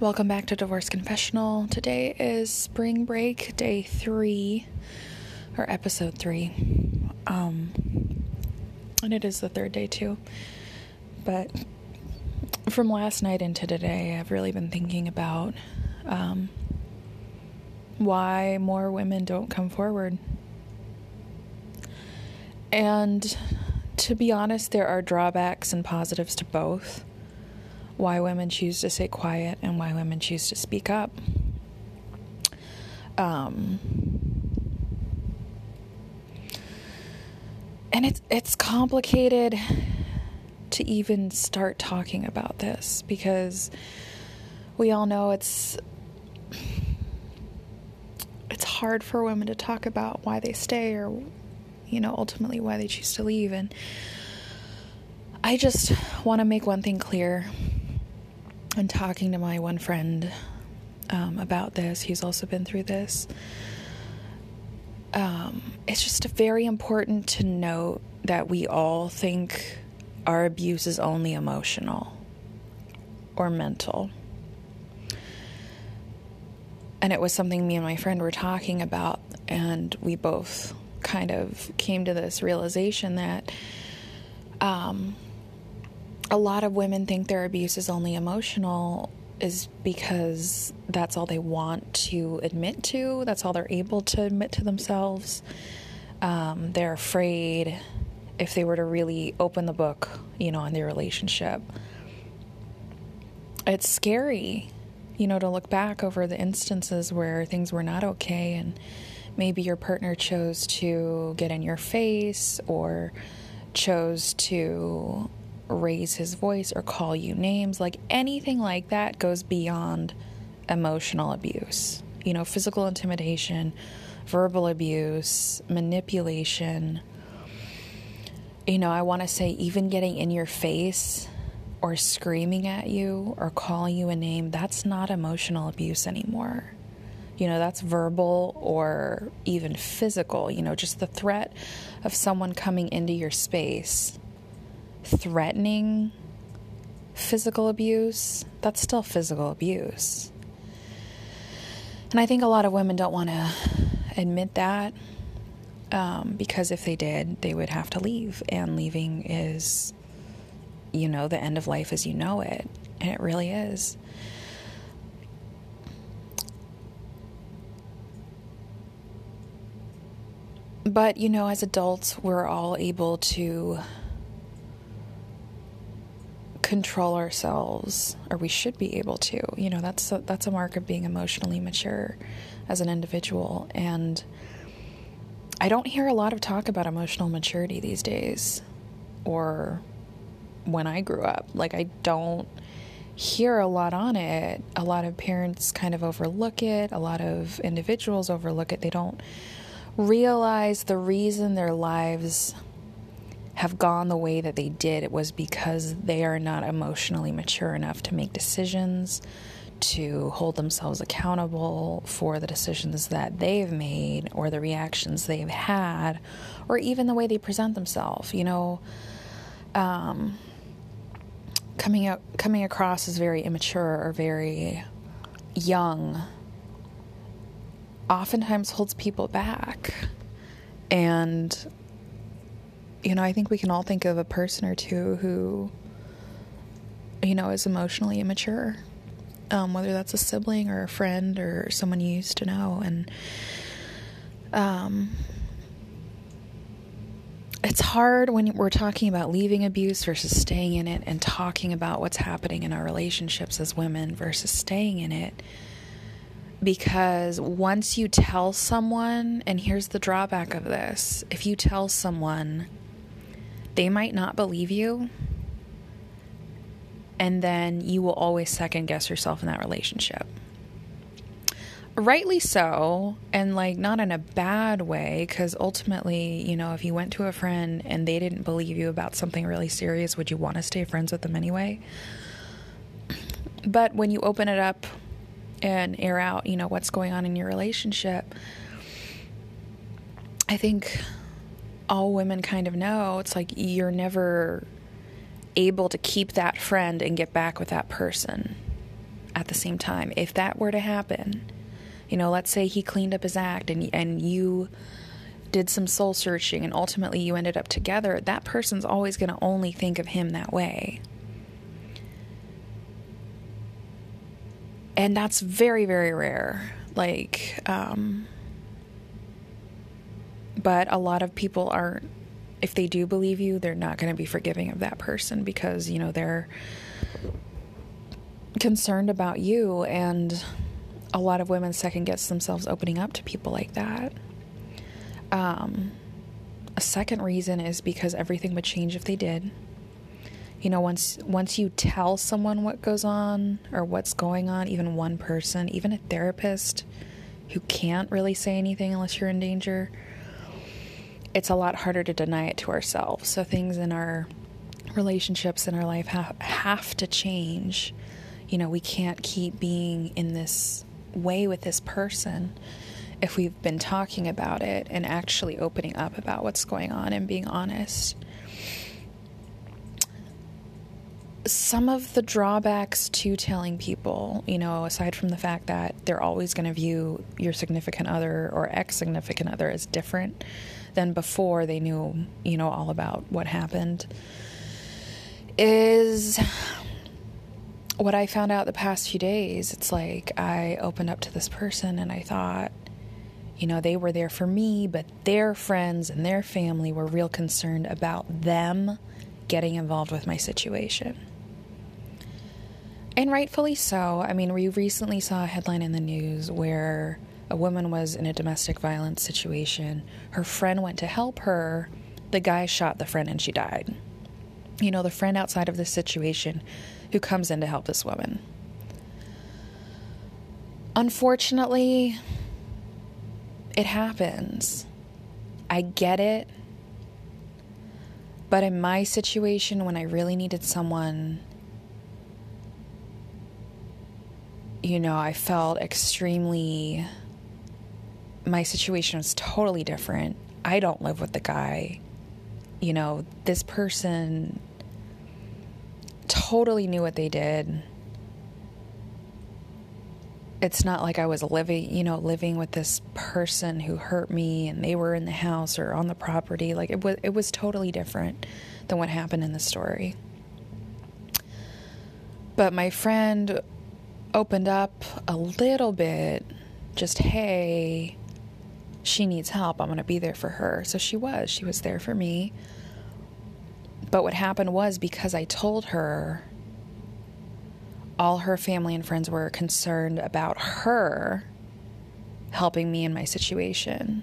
Welcome back to Divorce Confessional. Today is spring break, day three, or episode three. Um, and it is the third day too. But from last night into today, I've really been thinking about um, why more women don't come forward. And to be honest, there are drawbacks and positives to both why women choose to stay quiet and why women choose to speak up. Um, and it's it's complicated to even start talking about this because we all know it's it's hard for women to talk about why they stay or you know ultimately why they choose to leave and I just want to make one thing clear and talking to my one friend um, about this, he's also been through this. Um, it's just very important to note that we all think our abuse is only emotional or mental. And it was something me and my friend were talking about, and we both kind of came to this realization that um, a lot of women think their abuse is only emotional is because that's all they want to admit to. That's all they're able to admit to themselves. Um, they're afraid if they were to really open the book, you know, on their relationship. It's scary, you know, to look back over the instances where things were not okay and maybe your partner chose to get in your face or chose to raise his voice or call you names. Like anything like that goes beyond emotional abuse. You know, physical intimidation, verbal abuse, manipulation. You know, I want to say even getting in your face or screaming at you or calling you a name, that's not emotional abuse anymore. You know, that's verbal or even physical. You know, just the threat of someone coming into your space threatening physical abuse, that's still physical abuse. And I think a lot of women don't want to admit that um, because if they did, they would have to leave. And leaving is, you know, the end of life as you know it. And it really is. But, you know, as adults, we're all able to control ourselves or we should be able to. You know that's a, that's a mark of being emotionally mature as an individual. And I don't hear a lot of talk about emotional maturity these days or when I grew up. Like I don't hear a lot on it. A lot of parents kind of overlook it. A lot of individuals overlook it. They don't realize the reason their lives have gone the way that they did, it was because they are not emotionally mature enough to make decisions, to hold themselves accountable for the decisions that they've made or the reactions they've had, or even the way they present themselves. You know, um, coming out coming across as very immature or very young oftentimes holds people back and you know, I think we can all think of a person or two who, you know, is emotionally immature, um, whether that's a sibling or a friend or someone you used to know. And um, it's hard when we're talking about leaving abuse versus staying in it and talking about what's happening in our relationships as women versus staying in it. Because once you tell someone, and here's the drawback of this if you tell someone, they might not believe you. And then you will always second guess yourself in that relationship. Rightly so, and like not in a bad way, because ultimately, you know, if you went to a friend and they didn't believe you about something really serious, would you want to stay friends with them anyway? But when you open it up and air out, you know, what's going on in your relationship, I think all women kind of know it's like you're never able to keep that friend and get back with that person. at the same time. If that were to happen, you know, let's say he cleaned up his act and and you did some soul searching and ultimately you ended up together, that person's always going to only think of him that way. And that's very very rare. Like um but a lot of people aren't if they do believe you, they're not going to be forgiving of that person because, you know, they're concerned about you and a lot of women second guess themselves opening up to people like that. Um, a second reason is because everything would change if they did. You know, once once you tell someone what goes on or what's going on, even one person, even a therapist who can't really say anything unless you're in danger, it's a lot harder to deny it to ourselves. So things in our relationships in our life have, have to change. You know, we can't keep being in this way with this person if we've been talking about it and actually opening up about what's going on and being honest. Some of the drawbacks to telling people, you know, aside from the fact that they're always going to view your significant other or ex significant other as different than before they knew, you know, all about what happened, is what I found out the past few days. It's like I opened up to this person and I thought, you know, they were there for me, but their friends and their family were real concerned about them getting involved with my situation. And rightfully so. I mean, we recently saw a headline in the news where a woman was in a domestic violence situation. Her friend went to help her. The guy shot the friend and she died. You know, the friend outside of this situation who comes in to help this woman. Unfortunately, it happens. I get it. But in my situation, when I really needed someone, you know, I felt extremely. My situation was totally different. I don't live with the guy. You know, this person totally knew what they did it's not like I was living, you know, living with this person who hurt me and they were in the house or on the property. Like it was it was totally different than what happened in the story. But my friend opened up a little bit just hey, she needs help. I'm going to be there for her. So she was. She was there for me. But what happened was because I told her all her family and friends were concerned about her helping me in my situation.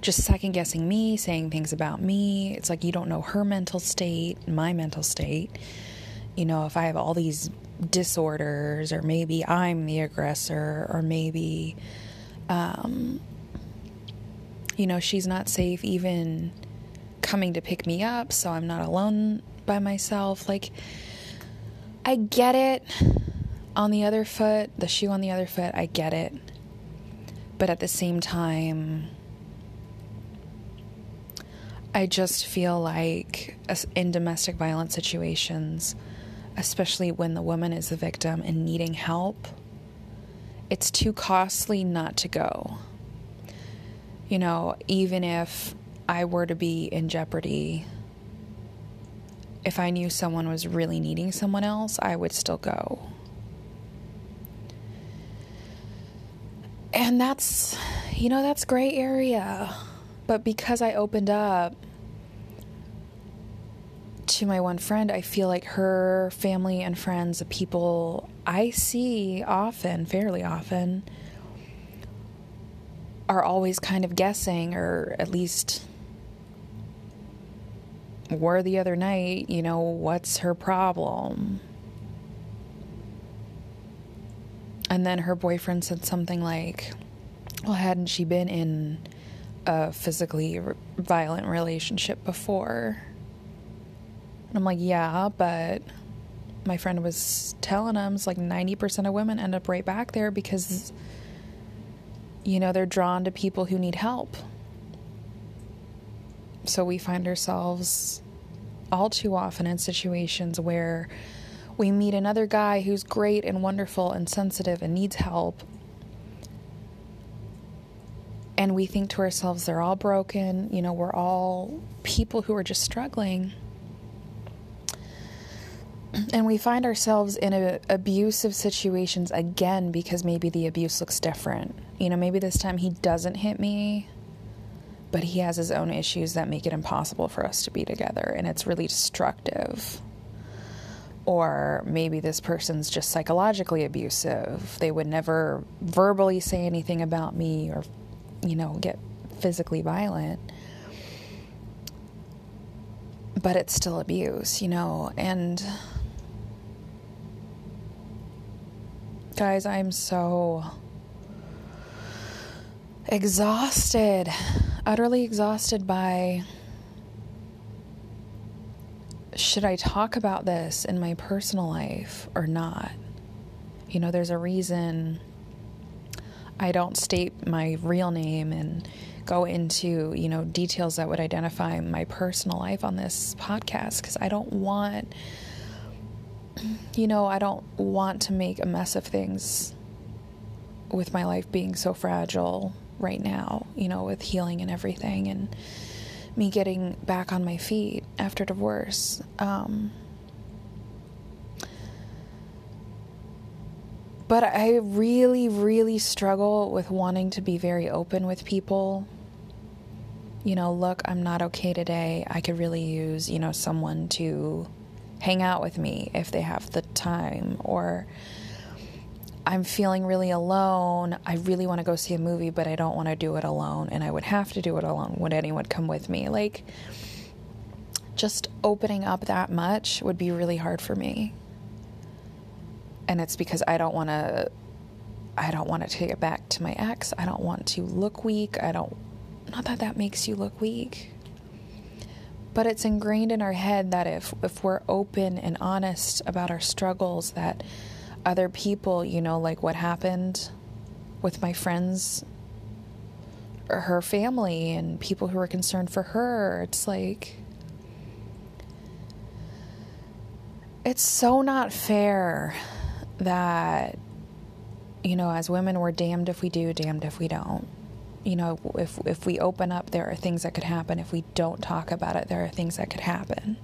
Just second guessing me, saying things about me. It's like you don't know her mental state, my mental state. You know, if I have all these disorders, or maybe I'm the aggressor, or maybe, um, you know, she's not safe even coming to pick me up, so I'm not alone by myself. Like, I get it. On the other foot, the shoe on the other foot, I get it. But at the same time, I just feel like in domestic violence situations, especially when the woman is the victim and needing help, it's too costly not to go. You know, even if I were to be in jeopardy if I knew someone was really needing someone else, I would still go. And that's, you know, that's gray area. But because I opened up to my one friend, I feel like her family and friends, the people I see often, fairly often, are always kind of guessing or at least were the other night, you know, what's her problem? And then her boyfriend said something like, well, hadn't she been in a physically violent relationship before? And I'm like, yeah, but my friend was telling him it's like 90% of women end up right back there because, you know, they're drawn to people who need help. So we find ourselves all too often in situations where we meet another guy who's great and wonderful and sensitive and needs help. And we think to ourselves, they're all broken. You know, we're all people who are just struggling. And we find ourselves in a, abusive situations again because maybe the abuse looks different. You know, maybe this time he doesn't hit me, but he has his own issues that make it impossible for us to be together. And it's really destructive or maybe this person's just psychologically abusive. They would never verbally say anything about me or, you know, get physically violent. But it's still abuse, you know, and guys, I'm so exhausted, utterly exhausted by should I talk about this in my personal life or not? You know, there's a reason I don't state my real name and go into, you know, details that would identify my personal life on this podcast because I don't want, you know, I don't want to make a mess of things with my life being so fragile right now, you know, with healing and everything. And, me getting back on my feet after divorce. Um, but I really, really struggle with wanting to be very open with people. You know, look, I'm not okay today. I could really use, you know, someone to hang out with me if they have the time or I'm feeling really alone. I really want to go see a movie, but I don't want to do it alone, and I would have to do it alone. Would anyone come with me? Like, just opening up that much would be really hard for me. And it's because I don't want to. I don't want to take it back to my ex. I don't want to look weak. I don't. Not that that makes you look weak. But it's ingrained in our head that if if we're open and honest about our struggles, that other people, you know, like what happened with my friends or her family and people who were concerned for her. It's like, it's so not fair that, you know, as women, we're damned if we do, damned if we don't. You know, if if we open up, there are things that could happen. If we don't talk about it, there are things that could happen.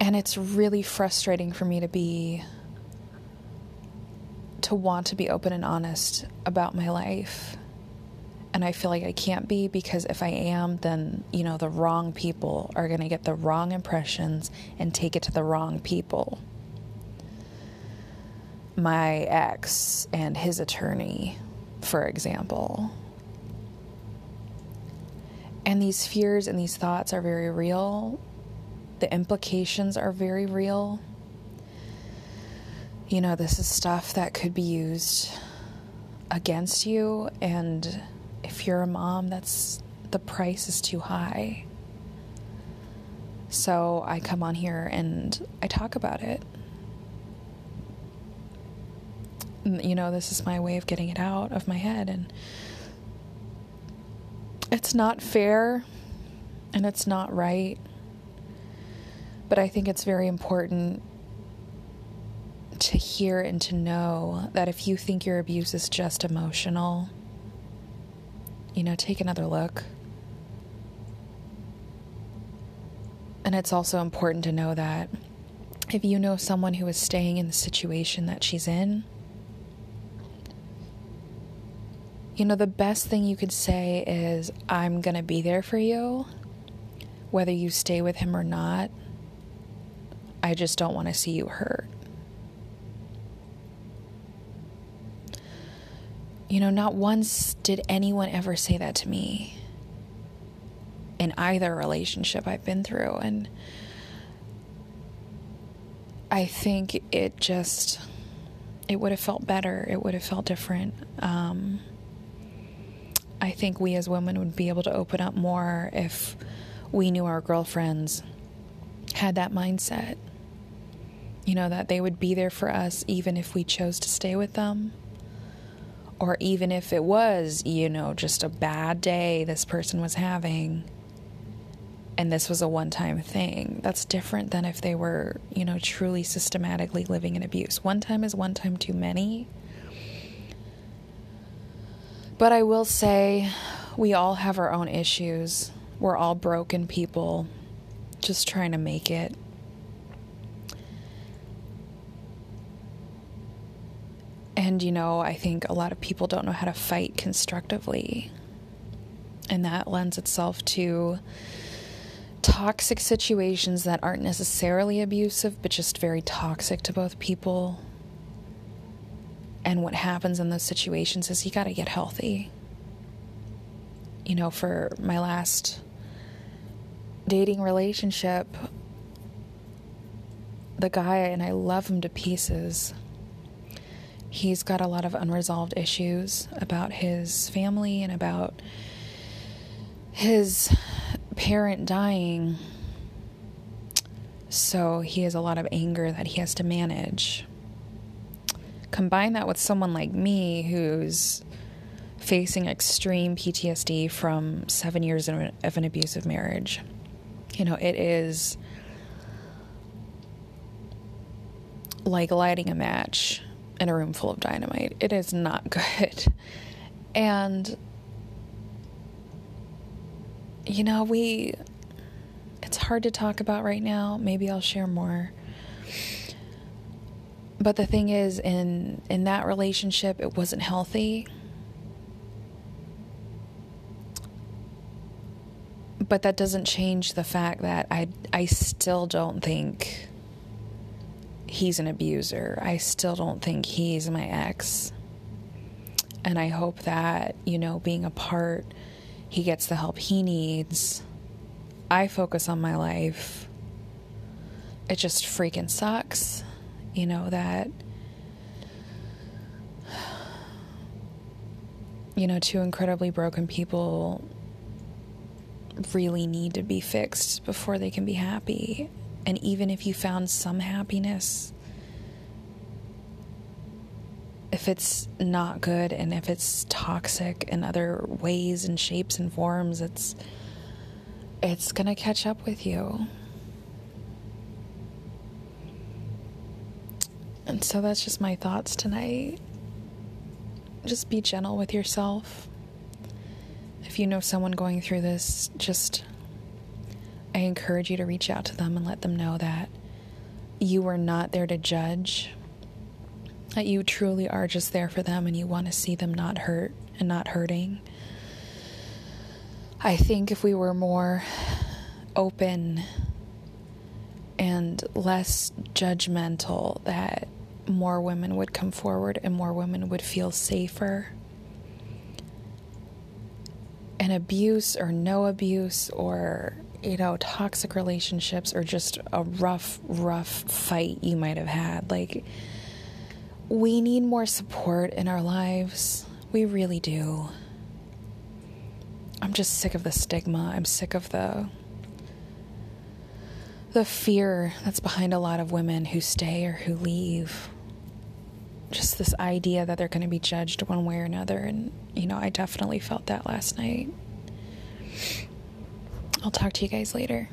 And it's really frustrating for me to be, to want to be open and honest about my life. And I feel like I can't be because if I am, then, you know, the wrong people are going to get the wrong impressions and take it to the wrong people. My ex and his attorney, for example. And these fears and these thoughts are very real the implications are very real. You know, this is stuff that could be used against you, and if you're a mom, that's the price is too high. So I come on here and I talk about it. You know, this is my way of getting it out of my head, and it's not fair and it's not right. But I think it's very important to hear and to know that if you think your abuse is just emotional, you know, take another look. And it's also important to know that if you know someone who is staying in the situation that she's in, you know, the best thing you could say is, I'm going to be there for you, whether you stay with him or not. I just don't want to see you hurt. You know, not once did anyone ever say that to me in either relationship I've been through. And I think it just, it would have felt better. It would have felt different. Um, I think we as women would be able to open up more if we knew our girlfriends had that mindset you know, that they would be there for us even if we chose to stay with them. Or even if it was, you know, just a bad day this person was having and this was a one time thing. That's different than if they were, you know, truly systematically living in abuse. One time is one time too many. But I will say, we all have our own issues. We're all broken people just trying to make it. And, you know, I think a lot of people don't know how to fight constructively. And that lends itself to toxic situations that aren't necessarily abusive, but just very toxic to both people. And what happens in those situations is you got to get healthy. You know, for my last dating relationship, the guy, and I love him to pieces, he's got a lot of unresolved issues about his family and about his parent dying. So he has a lot of anger that he has to manage. Combine that with someone like me who's facing extreme PTSD from seven years of an abusive marriage. You know, it is like lighting a match in a room full of dynamite. It is not good. And you know, we it's hard to talk about right now. Maybe I'll share more. But the thing is in in that relationship it wasn't healthy. But that doesn't change the fact that I I still don't think he's an abuser. I still don't think he's my ex. And I hope that, you know, being apart he gets the help he needs. I focus on my life. It just freaking sucks, you know, that, you know, two incredibly broken people really need to be fixed before they can be happy. And even if you found some happiness, if it's not good and if it's toxic in other ways and shapes and forms, it's it's going to catch up with you. And so that's just my thoughts tonight. Just be gentle with yourself. If you know someone going through this, just I encourage you to reach out to them and let them know that you are not there to judge that you truly are just there for them and you want to see them not hurt and not hurting. I think if we were more open and less judgmental, that more women would come forward and more women would feel safer. And abuse or no abuse or you know, toxic relationships or just a rough, rough fight you might have had. Like, we need more support in our lives. We really do. I'm just sick of the stigma. I'm sick of the the fear that's behind a lot of women who stay or who leave. Just this idea that they're going to be judged one way or another and you know, I definitely felt that last night. I'll talk to you guys later.